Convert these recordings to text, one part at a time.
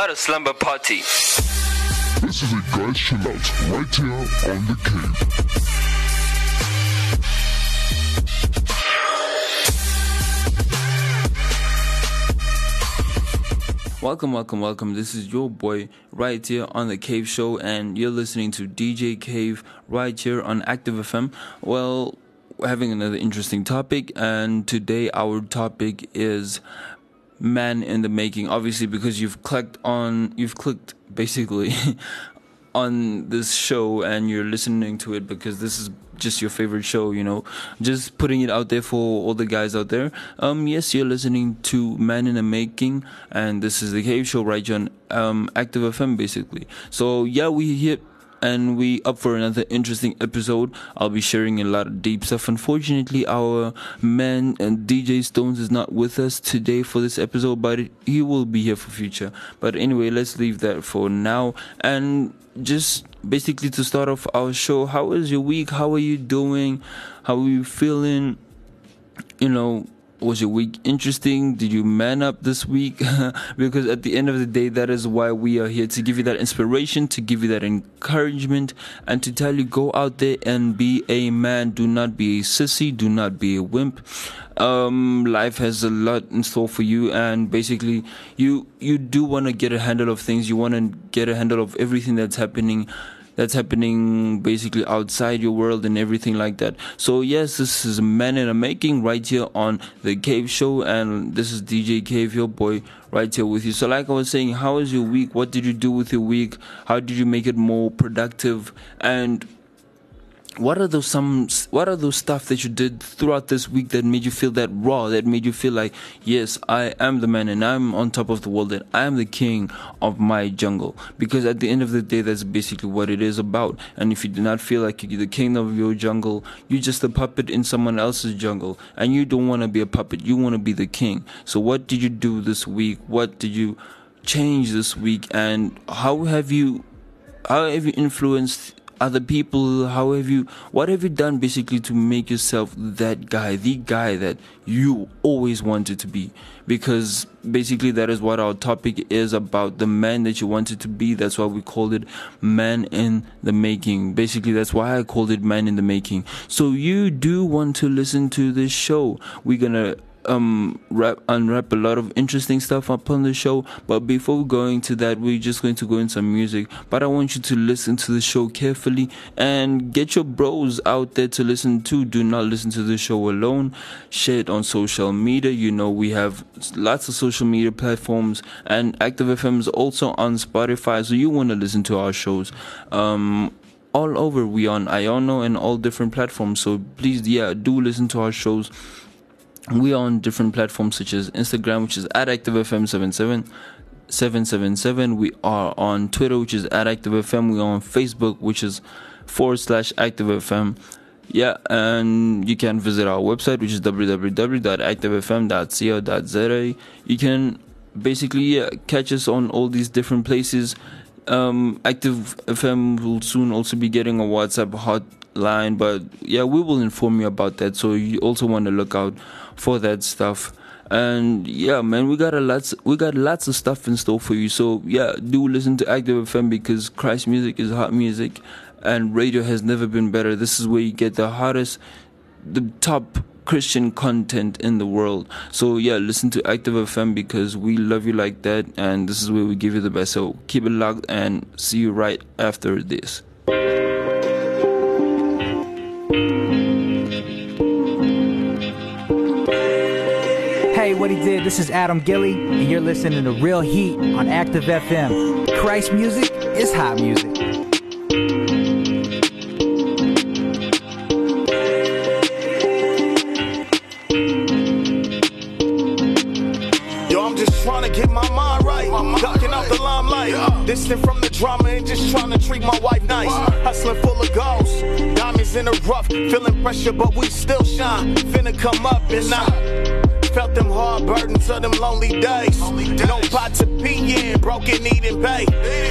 not a slumber party. This is a guys chill out right here on the cave. Welcome, welcome, welcome. This is your boy right here on the Cave Show, and you're listening to DJ Cave right here on Active FM. Well, we're having another interesting topic, and today our topic is man in the making. Obviously, because you've clicked on, you've clicked basically on this show, and you're listening to it because this is just your favorite show, you know, just putting it out there for all the guys out there. Um, yes, you're listening to Man in the Making, and this is the Cave Show right on um, Active FM, basically. So yeah, we hit and we up for another interesting episode. I'll be sharing a lot of deep stuff. Unfortunately, our man uh, and DJ Stones is not with us today for this episode, but he will be here for future. But anyway, let's leave that for now and just basically to start off our show. How is your week? How are you doing? How are you feeling? You know, was your week interesting? Did you man up this week? because at the end of the day, that is why we are here to give you that inspiration, to give you that encouragement, and to tell you go out there and be a man. Do not be a sissy. Do not be a wimp. Um, life has a lot in store for you, and basically, you you do want to get a handle of things. You want to get a handle of everything that's happening that's happening basically outside your world and everything like that. So yes, this is a Man in the Making right here on the Cave Show, and this is DJ Cave, your boy, right here with you. So like I was saying, how was your week? What did you do with your week? How did you make it more productive? And what are those some what are those stuff that you did throughout this week that made you feel that raw that made you feel like yes i am the man and i'm on top of the world and i am the king of my jungle? Because at the end of the day that's basically what it is about. And if you do not feel like you're the king of your jungle you're just a puppet in someone else's jungle. And you don't want to be a puppet you want to be the king. So what did you do this week? What did you change this week? And how have you how have you influenced other people how have you what have you done basically to make yourself that guy the guy that you always wanted to be? Because basically that is what our topic is about the man that you wanted to be. That's why we called it man in the making. Basically that's why i called it man in the making. So you do want to listen to this show. We're gonna um wrap unwrap a lot of interesting stuff up on the show. But before going to that we're just going to go into some music. But i want you to listen to the show carefully and get your bros out there to listen to. Do not listen to the show alone. Share it on social media. You know we have lots of social media platforms and active fm is also on spotify so you want to listen to our shows. Um all over we on iono and all different platforms. So please yeah do listen to our shows we are on different platforms such as Instagram, which is at ActiveFM77. 777. We are on Twitter, which is at ActiveFM. We are on Facebook, which is forward slash ActiveFM. Yeah, and you can visit our website, which is www.activefm.co.za. You can basically yeah, catch us on all these different places. Um, Active FM will soon also be getting a WhatsApp hotline, but yeah, we will inform you about that. So you also want to look out for that stuff. And yeah, man, we got a lots we got lots of stuff in store for you. So yeah, do listen to Active FM because Christ music is hot music and radio has never been better. This is where you get the hottest the top Christian content in the world. So yeah, listen to Active FM because we love you like that and this is where we give you the best. So keep it locked and see you right after this. What he did, this is Adam Gilly, and you're listening to Real Heat on Active FM. Christ music is hot music. Yo, I'm just trying to get my mind right. Ducking out the limelight. Distant from the drama and just trying to treat my wife nice. Hustling full of goals. Diamonds in the rough. Feeling pressure, but we still shine. Finna come up and I felt them hard burdens of them lonely days. No pot to pee in, broken eating pay.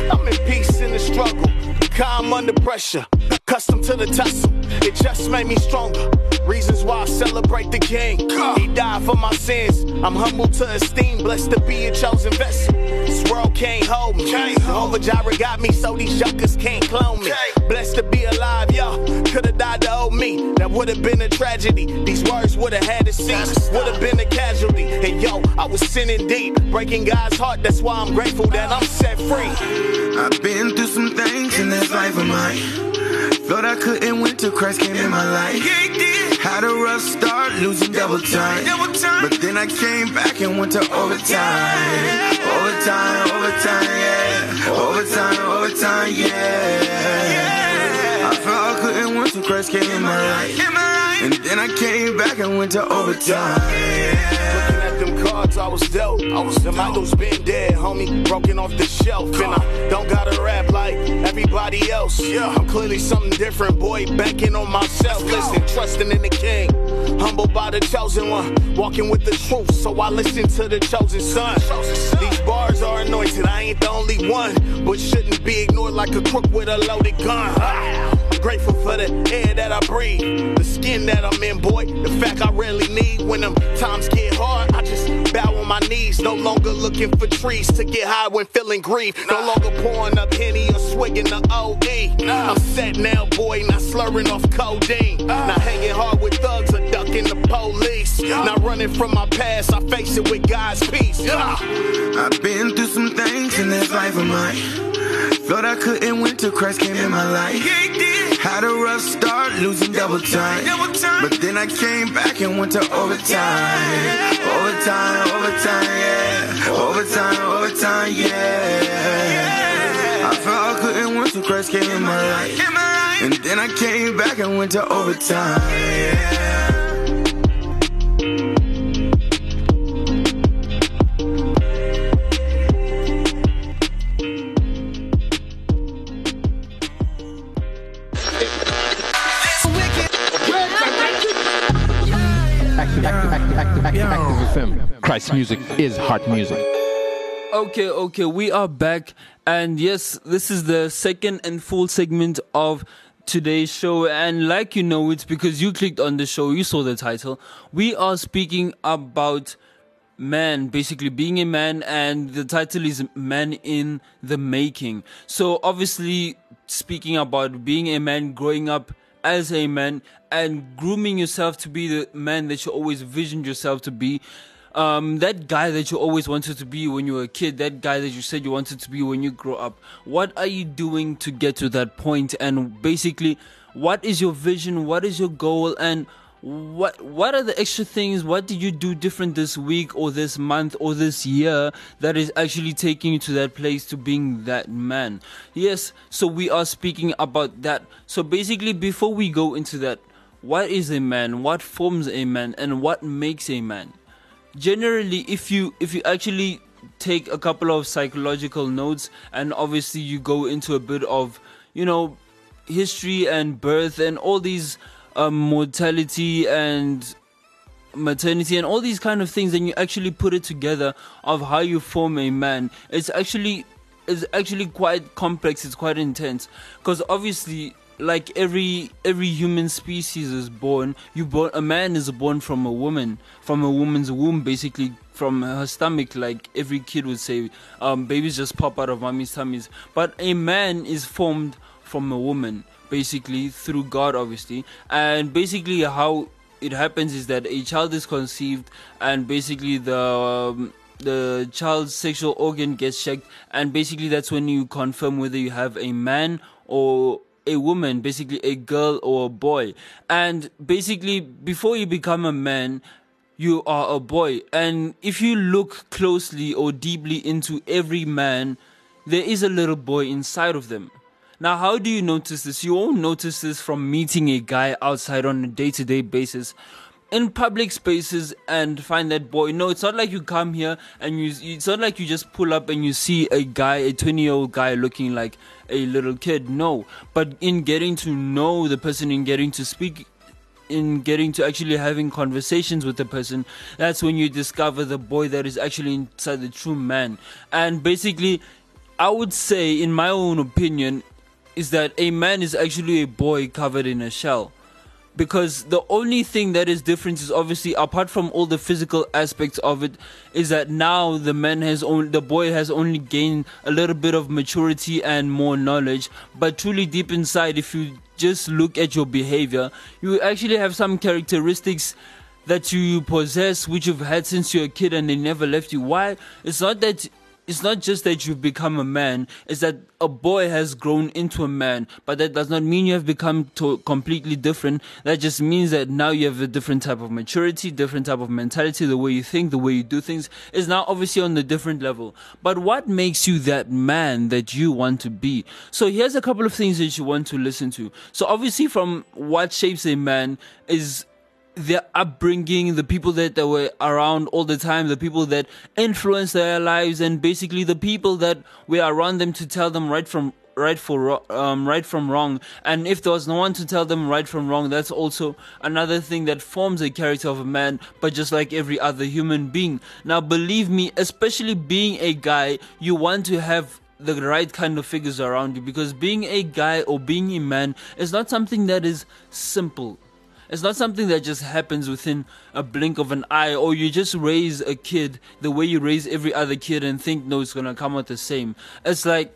I'm in peace in the struggle, calm under pressure, accustomed to the tussle. it just made me stronger. Reasons why I celebrate the king. He died for my sins. I'm humble to esteem, blessed to be a chosen vessel. This world can't hold me. Jehovah Jireh got me, so these yuckers can't clone me. Blessed to be alive, yo. Could've died to old me. That would've been a tragedy. These words would've had to cease. Would've been a casualty. And yo, I was sinning deep, breaking God's heart. That's why I'm grateful that I'm set free. I've been through some things in this life of mine. Thought I couldn't win till Christ came in my life. Had a rough start, losing double time. But then I came back and went to overtime. Overtime, overtime, yeah. Overtime, overtime, yeah. I thought I couldn't win till Christ came in my life. And then I came back and went to overtime. Them cards I was dealt. I was them idols been dead, homie, broken off the shelf. And I don't gotta rap like everybody else. Yeah, I'm clearly something different, boy. Banking on myself. Listen, trusting in the king. Humbled by the chosen one, walking with the truth. So I listen to the chosen son. These bars are anointed, I ain't the only one. But shouldn't be ignored like a crook with a loaded gun. Ah, I'm grateful for the air that I breathe, the skin that I'm in, boy. The fact I really need when them times get hard. I just bow on my knees, no longer looking for trees to get high when feeling grief. No longer pouring up Henny or swigging the OE. I'm set now, boy, not slurring off codeine. Not hanging hard with thugs or ducking the police. Not running from my past, I face it with God's peace. I've been through some things in this life of mine. Thought I couldn't win till Christ came in my life. Had a rough start, losing double time. But then I came back and went to overtime. Overtime, overtime, overtime, yeah. Overtime, overtime, yeah. I thought I couldn't win till Christ came in my life. And then I came back and went to overtime. Yeah. FM. Christ music is heart music. Okay, okay, we are back, and yes, this is the second and full segment of today's show. And like you know, it's because you clicked on the show, you saw the title. We are speaking about man, basically being a man, and the title is Man in the Making. So, obviously, speaking about being a man, growing up as a man, and grooming yourself to be the man that you always visioned yourself to be um, that guy that you always wanted to be when you were a kid, that guy that you said you wanted to be when you grow up. What are you doing to get to that point? And basically, what is your vision? What is your goal? And what what are the extra things? What did you do different this week or this month or this year that is actually taking you to that place to being that man? Yes, so we are speaking about that. So basically, before we go into that, what is a man? What forms a man? And what makes a man? generally if you if you actually take a couple of psychological notes and obviously you go into a bit of you know history and birth and all these um, mortality and maternity and all these kind of things and you actually put it together of how you form a man. It's actually it's actually quite complex it's quite intense. Because obviously like every every human species is born you born a man is born from a woman from a woman's womb basically from her stomach like every kid would say um, babies just pop out of mommy's tummies. But a man is formed from a woman basically through god obviously and basically how it happens is that a child is conceived and basically the um, the child's sexual organ gets checked and basically that's when you confirm whether you have a man or a woman, basically a girl or a boy. And basically, before you become a man, you are a boy. And if you look closely or deeply into every man, there is a little boy inside of them. Now, how do you notice this? You won't notice this from meeting a guy outside on a day to day basis in public spaces and find that boy. No, it's not like you come here and you. It's not like you just pull up and you see a guy, a twenty-year-old guy, looking like a little kid. No, but in getting to know the person, in getting to speak. In getting to actually having conversations with the person, that's when you discover the boy that is actually inside the true man. And basically, I would say, in my own opinion, is that a man is actually a boy covered in a shell. Because the only thing that is different is obviously apart from all the physical aspects of it is that now the man has only the boy has only gained a little bit of maturity and more knowledge. But truly deep inside if you just look at your behavior you actually have some characteristics that you possess which you've had since you're a kid and they never left you. Why? It's not that it's not just that you've become a man, it's that a boy has grown into a man. But that does not mean you have become to- completely different. That just means that now you have a different type of maturity, different type of mentality, the way you think, the way you do things is now obviously on a different level. But what makes you that man that you want to be? So here's a couple of things that you want to listen to. So obviously from what shapes a man is their upbringing, the people that they were around all the time, the people that influenced their lives, and basically the people that were around them to tell them right from right for um, right from wrong. And if there was no one to tell them right from wrong, that's also another thing that forms a character of a man. But just like every other human being, now believe me, especially being a guy, you want to have the right kind of figures around you because being a guy or being a man is not something that is simple it's not something that just happens within a blink of an eye, or you just raise a kid the way you raise every other kid and think, no, it's gonna come out the same. It's like,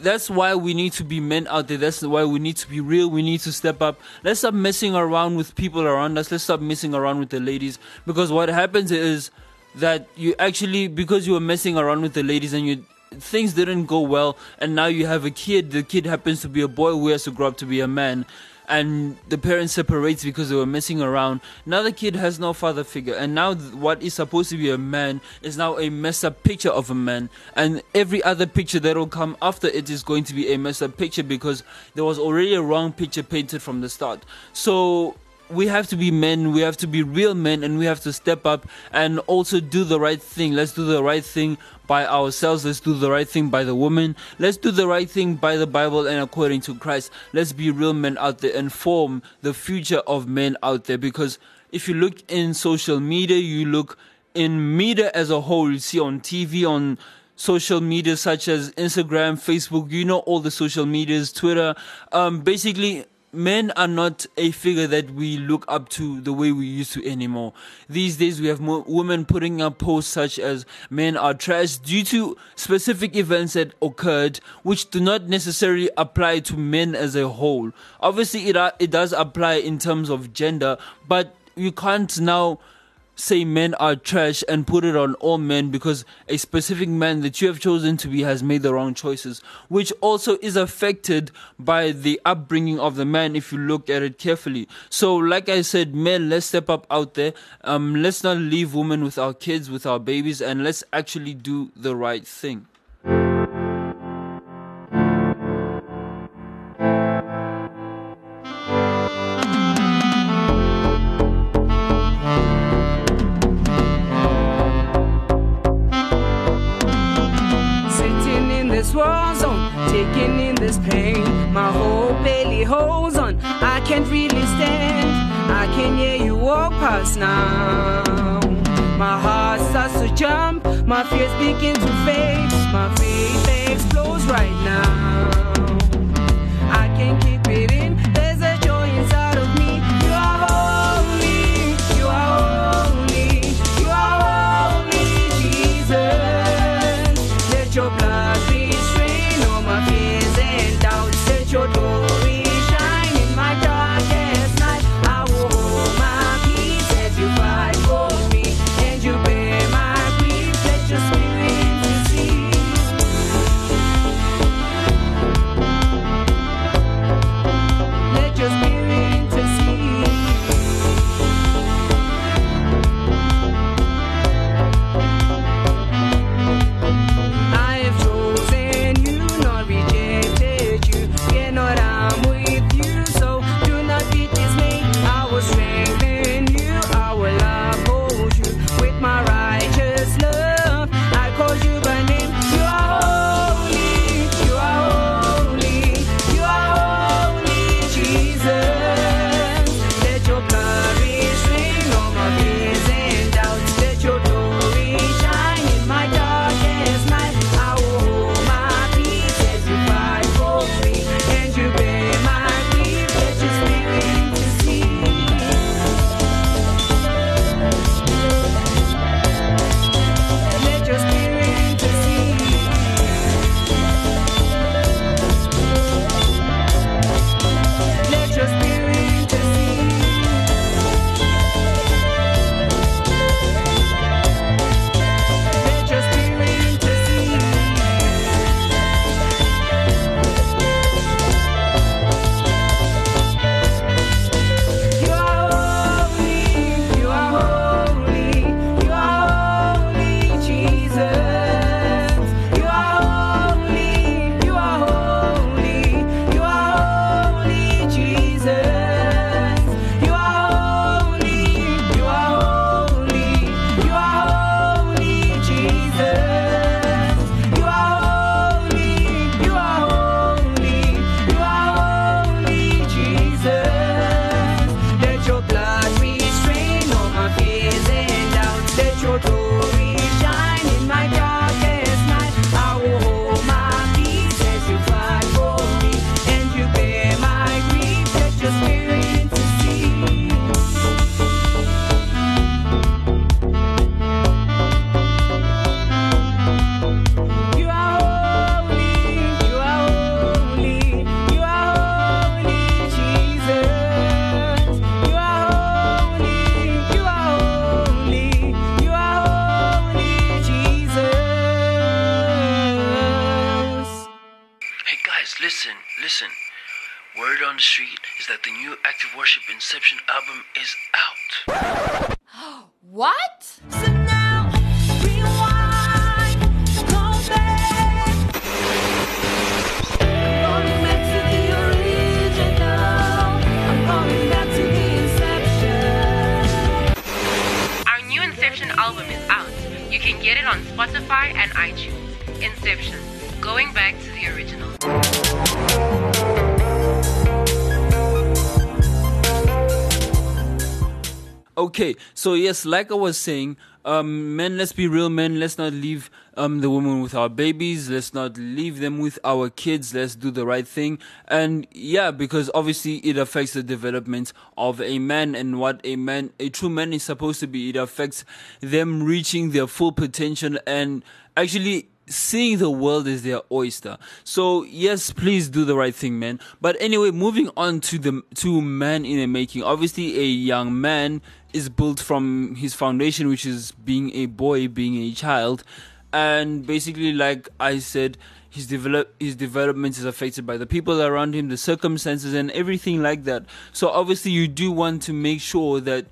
that's why we need to be men out there. That's why we need to be real. We need to step up. Let's stop messing around with people around us. Let's stop messing around with the ladies. Because what happens is that you actually, because you were messing around with the ladies and you things didn't go well and now you have a kid the kid happens to be a boy who has to grow up to be a man and the parents separates because they were messing around. Now the kid has no father figure, and now what is supposed to be a man is now a messed up picture of a man, and every other picture that will come after it is going to be a messed up picture because there was already a wrong picture painted from the start. So we have to be men, we have to be real men, and we have to step up and also do the right thing. Let's do the right thing by ourselves. Let's do the right thing by the woman. Let's do the right thing by the Bible and according to Christ. Let's be real men out there and form the future of men out there. Because if you look in social media, you look in media as a whole, you see on TV, on social media such as Instagram, Facebook, you know, all the social medias, Twitter, um, basically men are not a figure that we look up to the way we used to anymore. These days, we have more women putting up posts such as men are trash due to specific events that occurred, which do not necessarily apply to men as a whole. Obviously, it, it does apply in terms of gender, but you can't now say men are trash and put it on all men because a specific man that you have chosen to be has made the wrong choices, which also is affected by the upbringing of the man if you look at it carefully. So, like I said, men, let's step up out there. Um, let's not leave women with our kids, with our babies, and let's actually do the right thing. Past now. My heart starts to jump, my fears begin to fade. My faith explodes right now. Okay, so yes, like I was saying, um, men, let's be real men. Let's not leave um, the women with our babies. Let's not leave them with our kids. Let's do the right thing. And yeah, because obviously it affects the development of a man and what a man, a true man is supposed to be. It affects them reaching their full potential and actually seeing the world as their oyster. So yes, please do the right thing, man. But anyway, moving on to the to man in the making. Obviously, a young man is built from his foundation, which is being a boy, being a child, and basically, like I said. His develop his development is affected by the people around him, the circumstances, and everything like that. So obviously, you do want to make sure that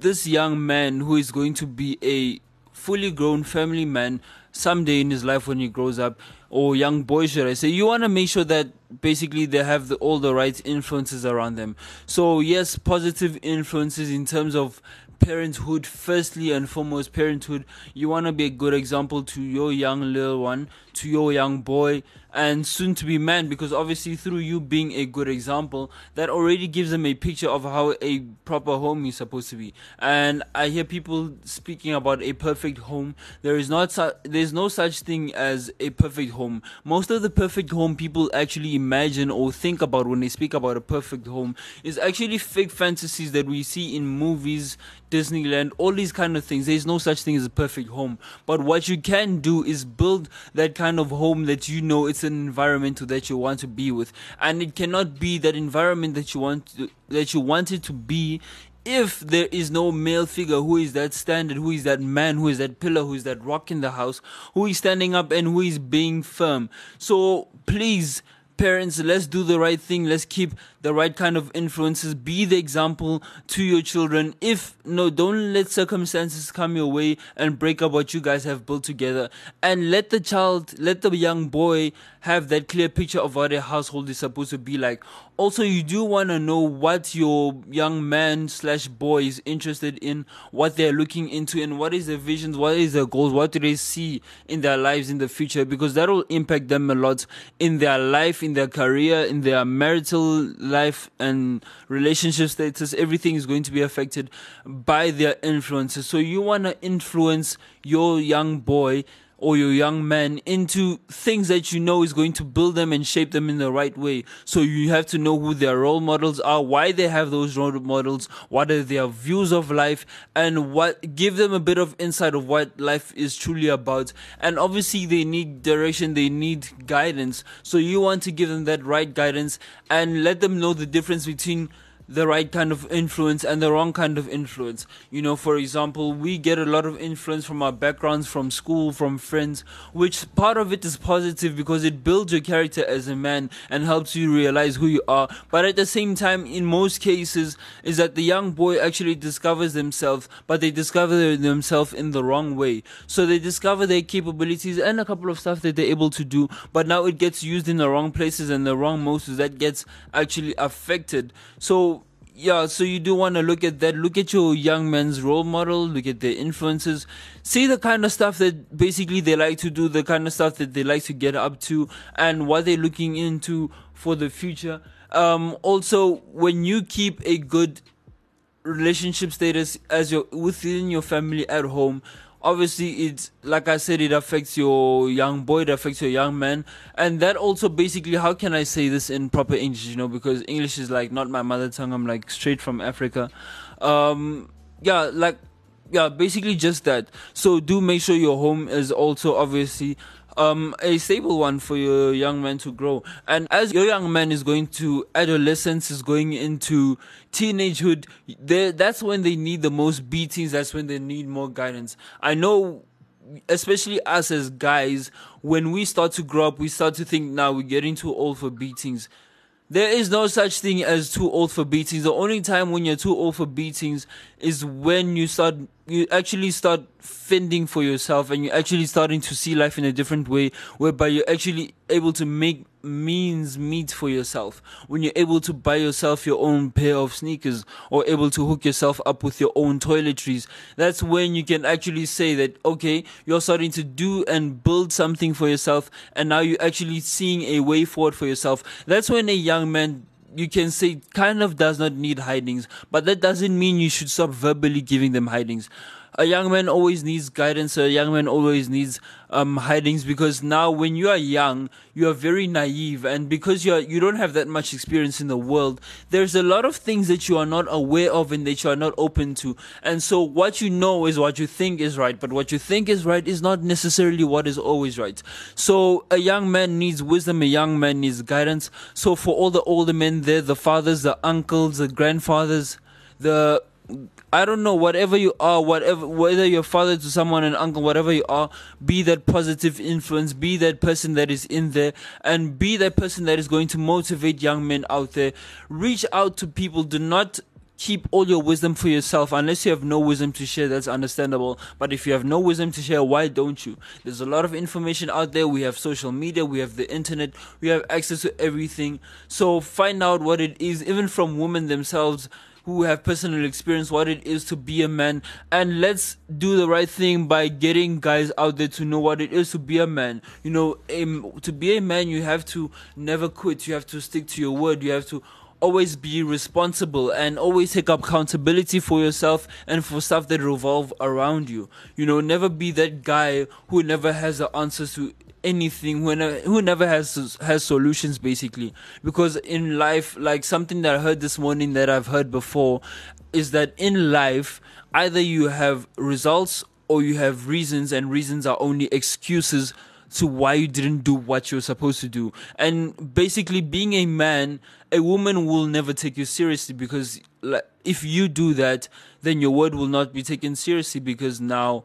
this young man who is going to be a fully grown family man someday in his life when he grows up or young boy should i say you want to make sure that basically they have the, all the right influences around them. So yes positive influences in terms of parenthood firstly and foremost parenthood. You want to be a good example to your young little one to your young boy and soon to be man because obviously through you being a good example that already gives them a picture of how a proper home is supposed to be. And i hear people speaking about a perfect home. There is not su- there's no such thing as a perfect home. Most of the perfect home people actually imagine or think about when they speak about a perfect home is actually fake fantasies that we see in movies disneyland all these kind of things. There's no such thing as a perfect home. But what you can do is build that kind of home that you know it's an environment that you want to be with and it cannot be that environment that you want to, that you want it to be if there is no male figure who is that standard, who is that man, who is that pillar, who is that rock in the house, who is standing up and who is being firm. So please, parents, let's do the right thing. Let's keep the right kind of influences. Be the example to your children. If no, don't let circumstances come your way and break up what you guys have built together. And let the child, let the young boy have that clear picture of what a household is supposed to be like. Also, you do want to know what your young man slash boy is interested in, what they're looking into, and what is their visions, what is their goals, what do they see in their lives in the future, because that will impact them a lot in their life, in their career, in their marital life and relationship status. Everything is going to be affected by their influences. So you want to influence your young boy or your young man into things that you know is going to build them and shape them in the right way. So you have to know who their role models are, why they have those role models, what are their views of life, and what give them a bit of insight of what life is truly about. And obviously they need direction, they need guidance. So you want to give them that right guidance and let them know the difference between the right kind of influence and the wrong kind of influence. You know, for example, we get a lot of influence from our backgrounds, from school, from friends, which part of it is positive because it builds your character as a man and helps you realize who you are. But at the same time, in most cases, is that the young boy actually discovers themselves, but they discover themselves in the wrong way. So they discover their capabilities and a couple of stuff that they're able to do, but now it gets used in the wrong places and the wrong motives that gets actually affected. So yeah, so you do want to look at that. Look at your young man's role model. Look at their influences. See the kind of stuff that basically they like to do, the kind of stuff that they like to get up to, and what they're looking into for the future. Um, also, when you keep a good relationship status as your within your family at home, obviously it's like I said, it affects your young boy, it affects your young man, and that also basically how can I say this in proper English? You know, because English is like not my mother tongue. I'm like straight from Africa. Um, yeah, like yeah, basically just that. So do make sure your home is also obviously um, a stable one for your young man to grow. And as your young man is going to adolescence, is going into teenagehood, that's when they need the most beatings. That's when they need more guidance. I know especially us as guys, when we start to grow up, we start to think now we're getting too old for beatings. There is no such thing as too old for beatings. The only time when you're too old for beatings is when you start, you actually start fending for yourself and you're actually starting to see life in a different way, whereby you're actually able to make means meet for yourself. When you're able to buy yourself your own pair of sneakers or able to hook yourself up with your own toiletries, that's when you can actually say that, okay, you're starting to do and build something for yourself and now you're actually seeing a way forward for yourself. That's when a young man you can say kind of does not need hidings, but that doesn't mean you should stop verbally giving them hidings a young man always needs guidance. A young man always needs um, hidings because now when you are young, you are very naive, and because you are, you don't have that much experience in the world, there's a lot of things that you are not aware of and that you are not open to. And so what you know is what you think is right, but what you think is right is not necessarily what is always right. So a young man needs wisdom. A young man needs guidance. So for all the older men there, the fathers, the uncles, the grandfathers, the I don't know, whatever you are, whatever, whether you're father to someone, an uncle, whatever you are, be that positive influence, be that person that is in there, and be that person that is going to motivate young men out there. Reach out to people. Do not keep all your wisdom for yourself unless you have no wisdom to share. That's understandable. But if you have no wisdom to share why don't you? There's a lot of information out there. We have social media. We have the internet. We have access to everything. So find out what it is even from women themselves who have personal experience what it is to be a man. And let's do the right thing by getting guys out there to know what it is to be a man. You know to be a man you have to never quit. You have to stick to your word. You have to always be responsible and always take accountability for yourself and for stuff that revolve around you. You know, never be that guy who never has the answers to anything who never, who never has has solutions basically because in life like something that I heard this morning that I've heard before is that in life either you have results or you have reasons and reasons are only excuses to why you didn't do what you're supposed to do. And basically, being a man, a woman will never take you seriously because if you do that, then your word will not be taken seriously because now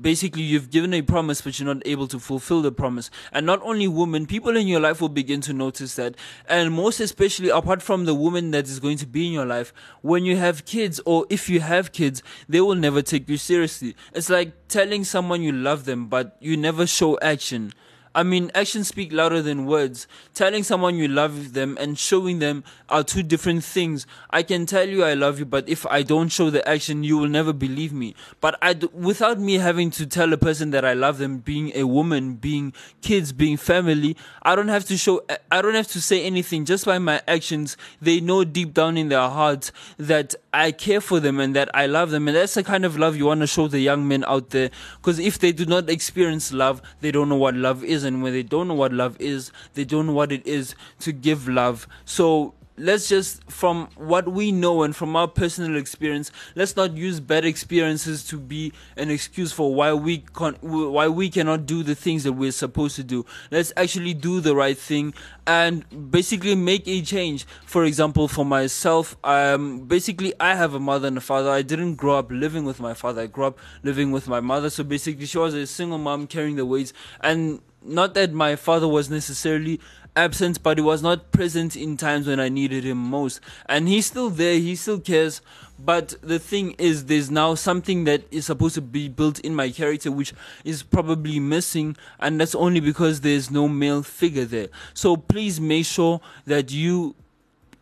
basically you've given a promise but you're not able to fulfill the promise. And not only women people in your life will begin to notice that. And most especially apart from the woman that is going to be in your life when you have kids or if you have kids they will never take you seriously. It's like telling someone you love them but you never show action I mean, actions speak louder than words. Telling someone you love them and showing them are two different things. I can tell you I love you, but if I don't show the action, you will never believe me. But I, without me having to tell a person that I love them, being a woman, being kids, being family, I don't have to show, I don't have to say anything. Just by my actions, they know deep down in their hearts that I care for them and that I love them. And that's the kind of love you want to show the young men out there. Because if they do not experience love, they don't know what love is and when they don't know what love is, they don't know what it is to give love. So let's just from what we know and from our personal experience let's not use bad experiences to be an excuse for why we can't why we cannot do the things that we're supposed to do. Let's actually do the right thing and basically make a change. For example for myself um basically i have a mother and a father. I didn't grow up living with my father. I grew up living with my mother. So basically she was a single mom carrying the weight and not that my father was necessarily absent, but he was not present in times when I needed him most. And he's still there, he still cares. But the thing is, there's now something that is supposed to be built in my character, which is probably missing, and that's only because there's no male figure there. So please make sure that you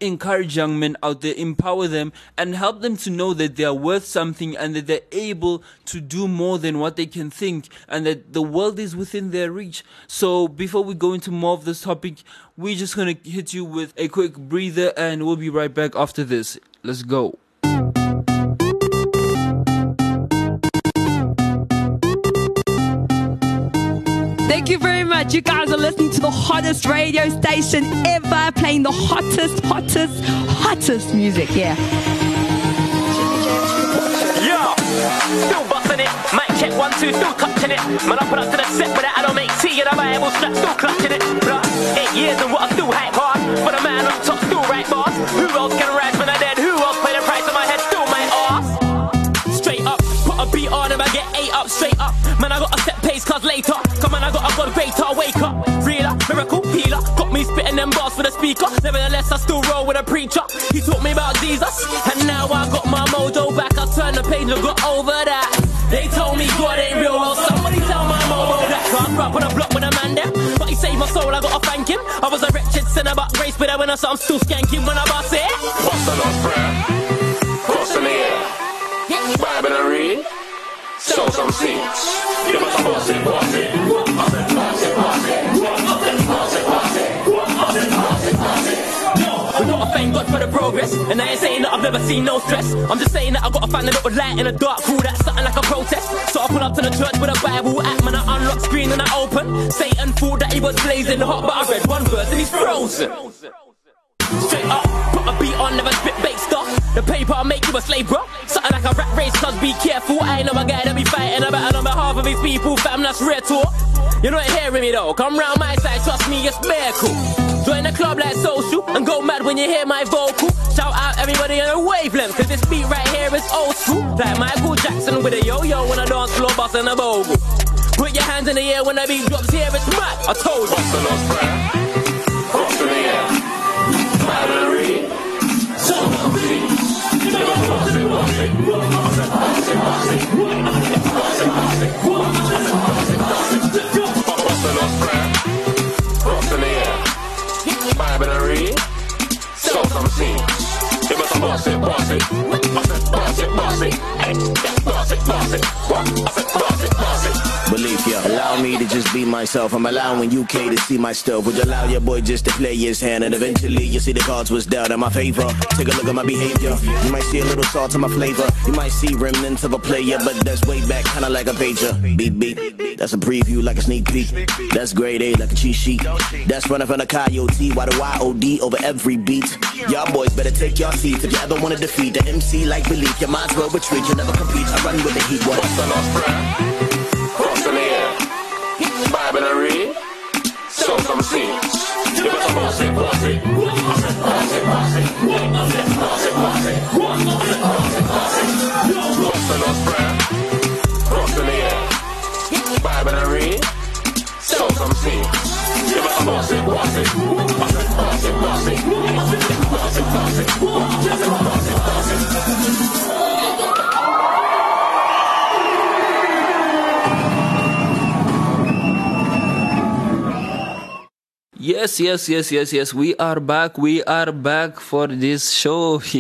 encourage young men out there, empower them, and help them to know that they are worth something and that they're able to do more than what they can think and that the world is within their reach. So, before we go into more of this topic, we're just going to hit you with a quick breather and we'll be right back after this. Let's go. You. You guys are listening to the hottest radio station ever, playing the hottest, hottest, hottest music. Yeah. Yeah. Still busting it. Mic check one, two, still touching it. Man, I put up to the set it. I don't make tea and I'm able strap, still clutching it. Bruh, eight years and what I still hype hard. But a man on top still right boss. Who else can rise when I dead? Who else pay the price of my head? Still my ass. Straight up, put a beat on him, I get eight up, straight up. Man, I got a set pace, cause later. On, I got a god greater, wake up. Realer, miracle, healer. Got me spitting them bars for the speaker. Nevertheless, I still roll with a preacher. He taught me about Jesus, and now I got my mojo back. I turned the page and got over that. They told me God ain't real, well somebody tell my mojo that. So I grew up on a block with a man there, but he saved my soul, I gotta thank him. I was a wretched sinner, but grace, but when I saw I'm still skanking when I bust it. What's the Lord's Prayer? Cross in the air. Bible and read. Sow some seeds. Give us a boss it, boss it. Boss it, progress. And I ain't saying that I've never seen no stress. I'm just saying that I gotta find a little light in the dark through that something like a protest. So I pull up to the church with a Bible app, man. I unlock screen and I open. Satan thought that he was blazing hot, but I read one verse and he's frozen. Straight up, put a beat on, never spit bait stuff. The paper will make you a slave, bro. Be careful. I know a guy that be fighting about on behalf of his people, fam, that's rare talk. You're not hearing me though, come round my side, trust me, it's cool. Join the club like social and go mad when you hear my vocal. Shout out everybody on a wavelength, cause this beat right here is old school. Like Michael Jackson with a yo yo when I dance floor, bustin' a bogle. Put your hands in the air when the beat drops here, it's mad. I told you. Allow me to just be myself. I'm allowing UK to see my stuff. Would you allow your boy just to play his hand? And eventually you see the cards was dealt in my favor. Take a look at my behavior. You might see a little salt in my flavor. You might see remnants of a player, but that's way back, kinda like a pager. Beat beat. That's a preview like a sneak peek. That's grade A like a cheat sheet. That's running from the coyote. Why the YOD over every beat? Y'all boys better take your seats if you ever wanna defeat the MC like belief. Your might as well retreat. You never compete. I run with the heat. What's the Lord's Prayer? Read. Sow some seeds. Give us a boss Yes, yes, yes, yes, yes. We are back. We are back for this show.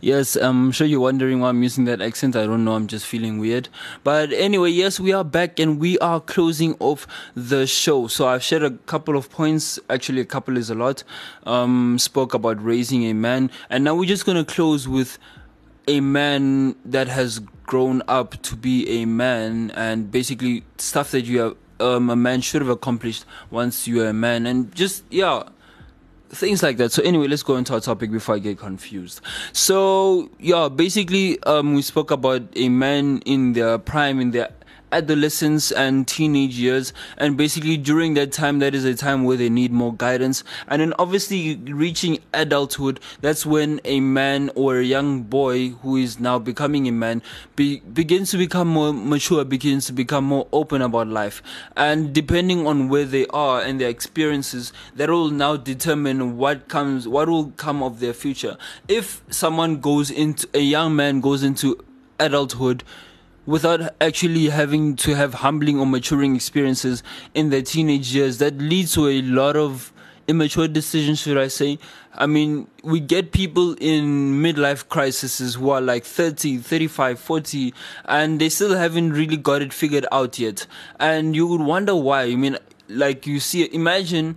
yes, I'm sure you're wondering why I'm using that accent. I don't know. I'm just feeling weird. But anyway, yes, we are back and we are closing off the show. So I've shared a couple of points. Actually, a couple is a lot. Um, spoke about raising a man. And now we're just going to close with a man that has grown up to be a man and basically stuff that you have um, a man should have accomplished once you're a man. And just yeah things like that. So anyway let's go into our topic before i get confused. So yeah basically um, we spoke about a man in their prime in their adolescence and teenage years and basically during that time that is a time where they need more guidance. And then obviously reaching adulthood that's when a man or a young boy who is now becoming a man be, begins to become more mature begins to become more open about life. And depending on where they are and their experiences that will now determine what comes what will come of their future. If someone goes into a young man goes into adulthood without actually having to have humbling or maturing experiences in their teenage years. That leads to a lot of immature decisions should i say. I mean we get people in midlife crises who are like 30 35 40 and they still haven't really got it figured out yet. And you would wonder why. I mean like you see imagine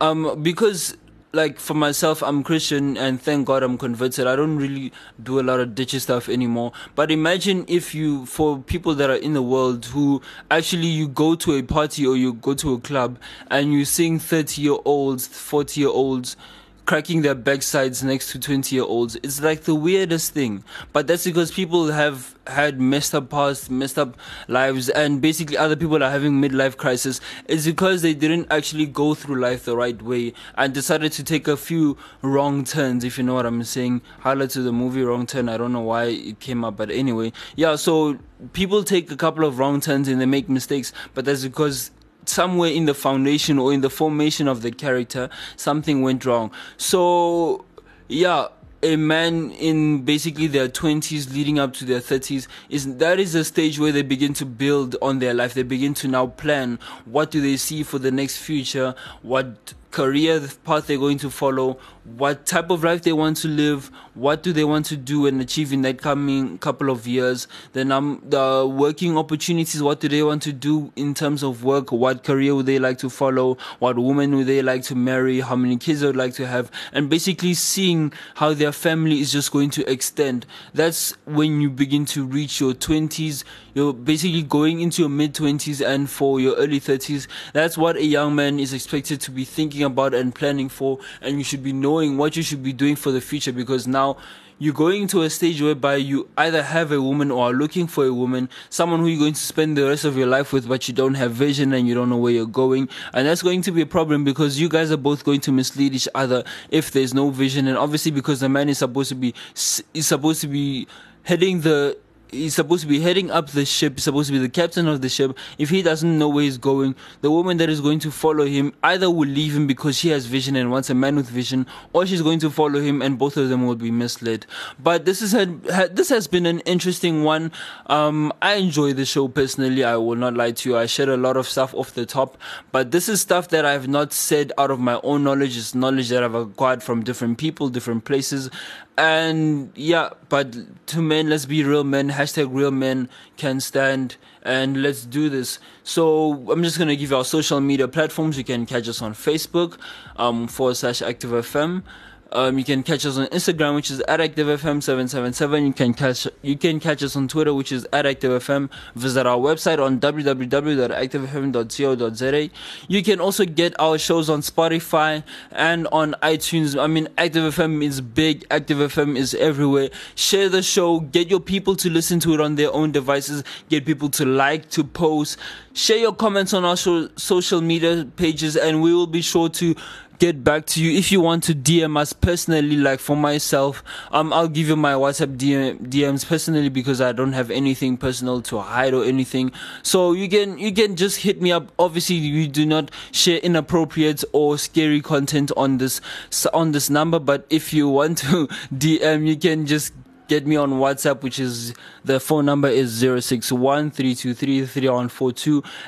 um because like for myself, I'm Christian and thank God I'm converted. I don't really do a lot of ditchy stuff anymore. But imagine if you, for people that are in the world who actually you go to a party or you go to a club and you sing 30 year olds, 40 year olds, cracking their backsides next to 20 year olds. It's like the weirdest thing. But that's because people have had messed up past, messed up lives, and basically other people are having midlife crisis. It's because they didn't actually go through life the right way and decided to take a few wrong turns, if you know what I'm saying. Highlight to the movie Wrong Turn. I don't know why it came up, but anyway. Yeah, so people take a couple of wrong turns and they make mistakes, but that's because somewhere in the foundation or in the formation of the character, something went wrong. So, yeah, a man in basically their 20s leading up to their 30s is that is a stage where they begin to build on their life. They begin to now plan. What do they see for the next future? What career path they're going to follow, what type of life they want to live, what do they want to do and achieve in that coming couple of years, then um, the working opportunities, what do they want to do in terms of work, what career would they like to follow, what woman would they like to marry, how many kids they would like to have, and basically seeing how their family is just going to extend. That's when you begin to reach your 20s, you're basically going into your mid 20s and for your early 30s. That's what a young man is expected to be thinking about and planning for, and you should be knowing what you should be doing for the future because now you're going to a stage whereby you either have a woman or are looking for a woman, someone who you're going to spend the rest of your life with, but you don't have vision and you don't know where you're going. And that's going to be a problem because you guys are both going to mislead each other if there's no vision. And obviously because the man is supposed to be, is supposed to be heading the he's supposed to be heading up the ship, he's supposed to be the captain of the ship. If he doesn't know where he's going, the woman that is going to follow him either will leave him because she has vision and wants a man with vision, or she's going to follow him and both of them will be misled. But this is a, this has been an interesting one. Um, I enjoy the show personally. I will not lie to you. I shared a lot of stuff off the top, but this is stuff that I've not said out of my own knowledge. It's knowledge that I've acquired from different people, different places, and yeah, but to men, let's be real men. Hashtag real men can stand and let's do this. So I'm just gonna give you our social media platforms. You can catch us on Facebook, um, forward slash active FM. Um, you can catch us on Instagram, which is at ActiveFM777. You can catch you can catch us on Twitter, which is at ActiveFM. Visit our website on www.activefm.co.za. You can also get our shows on Spotify and on iTunes. I mean, ActiveFM is big. ActiveFM is everywhere. Share the show. Get your people to listen to it on their own devices. Get people to like, to post. Share your comments on our social media pages, and we will be sure to get back to you if you want to DM us personally. Like for myself, um, I'll give you my WhatsApp DM, DMs personally because I don't have anything personal to hide or anything. So you can you can just hit me up. Obviously, we do not share inappropriate or scary content on this on this number. But if you want to DM, you can just get me on WhatsApp, which is the phone number is 61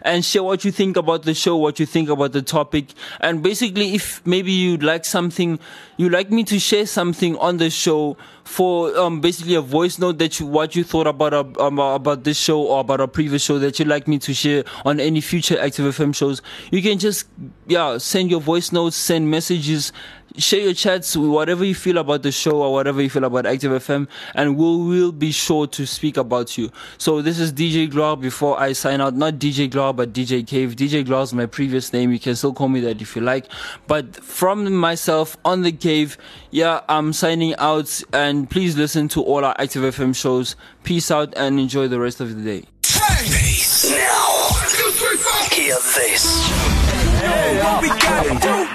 and share what you think about the show, what you think about the topic. And basically, if maybe you'd like something, you'd like me to share something on the show for um, basically a voice note that you, what you thought about, uh, about this show or about a previous show that you'd like me to share on any future Active FM shows, you can just, yeah, send your voice notes, send messages, share your chats, whatever you feel about the show or whatever you feel about Active FM, and we'll, we'll be sure to speak about you. So this is DJ Glow before I sign out. Not DJ Glow, but DJ Cave. DJ Glow is my previous name. You can still call me that if you like. But from myself on the cave, yeah, I'm signing out and please listen to all our Active FM shows. Peace out and enjoy the rest of the day. Bass. Now, hear this.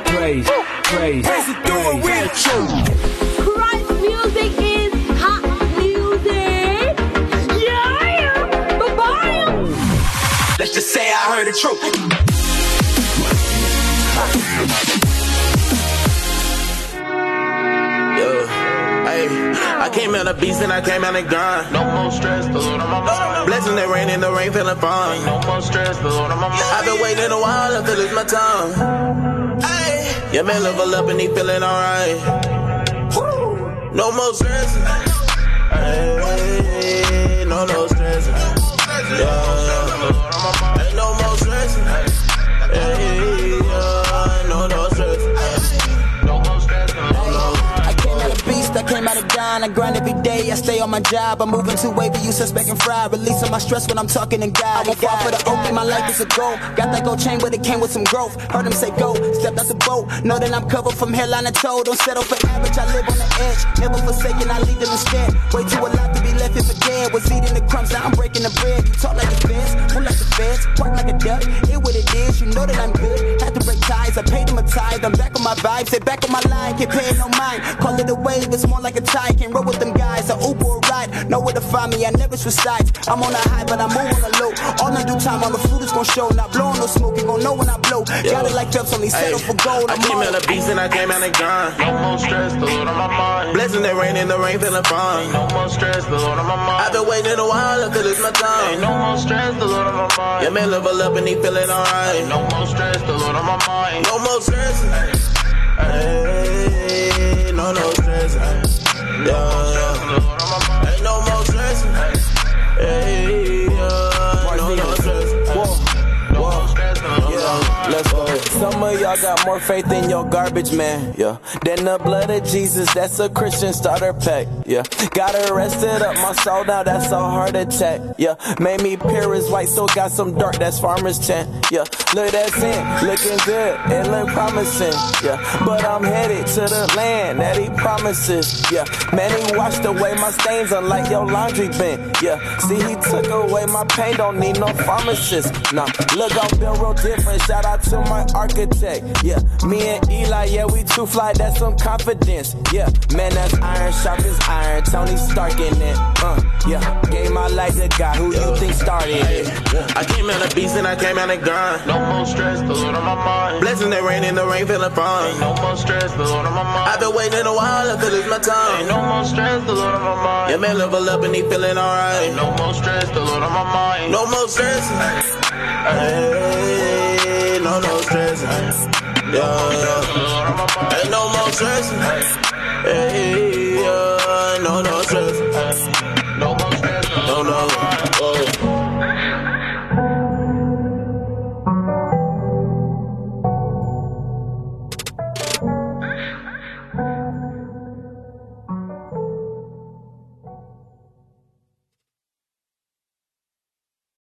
Hey, what we gotta do? Praise, praise, praise it through it with you. Christ music is hot music. Yeah, bye-bye. Let's just say I heard the truth. I came out a beast and I came out a grind. No more stress, the Lord on my mind. Oh, blessing that rain in the rain, feeling fine. No more stress, the Lord on my mind. I've been waiting a while, I feel it's my time. Hey, yeah, man, level up and he feeling alright. No more stress. Hey, no, no stress. Yeah, ain't no more stress. Hey, yeah, no, no I dine. I grind every day. I stay on my job. I'm moving too wavy. You suspect and fry. Releasing my stress when I'm talking to God. I won't fall for the open. My life is a goal. Got that gold chain, but it came with some growth. Heard him say go. Stepped out the boat. Know that I'm covered from hairline to toe. Don't settle for average. I live on the edge. Never forsaken. I lead them instead. Way too alive to be left if dead. Was eating the crumbs. Now I'm breaking the bread. You talk like a feds. Move like a feds. Walk like a duck. It what it is. You know that I'm good. Had to break ties. I paid them a tithe. I'm back on my vibes. Say back on my line. Can't pay no mind. Call it a wave. It's more like a tie. Can't roll with them guys. A Uber or ride. No know where to find me, I never switch sides. I'm on a high, but I move on the low. All in due time, all the fruit is gonna show. Not blowing no smoke, you gon' know when I blow. Got it like Phelps, only settle for gold. I I'm came on. out of beast and I came out of grind. No more stress, the Lord on my mind. Blessing that rain in the rain, feeling fine. No more stress, the Lord on my mind. I've been waiting a while, I feel it's my time. Ain't no more stress, the Lord on my mind. Yeah, man, level up and he feeling alright. Ain't no more stress, the Lord on my mind. No more stress. Hey, no, no stress. Yeah, yeah. Ain't no more stress. Hey, yeah, let's go. Some of y'all got more faith in your garbage man, yeah. Than the blood of Jesus, that's a Christian starter pack, yeah. Got arrested up my soul now, that's a heart attack, yeah. Made me pure as white, still got some dark, that's farmer's chant, yeah. Look that sin, looking good, it look promising, yeah. But I'm headed to the land that he promises, yeah. Man, he washed away my stains unlike your laundry bin, yeah. See, he took away my pain, don't need no pharmacist, nah. Look, I'm built real different, shout out to my architect, yeah. Me and Eli, yeah, we too fly, that's some confidence, yeah. Man, that's iron, sharp as iron, Tony Stark in it, uh, yeah. Gave my life to God, who you think started it? I came out of beast and I came out of grind. No more stress, the Lord on my mind. Blessing that rain in the rain, feeling fine. no more stress, the Lord on my mind. I've been waiting a while, I feel it's my time. no more stress, the Lord on my mind. Yeah, man, level up and he feeling alright. Ain't no more stress, the Lord on my mind. No more stress. Hey, no, no stress. Yeah, yeah. Ain't no more stress. Hey, yeah, no, no. No more stress. No, no.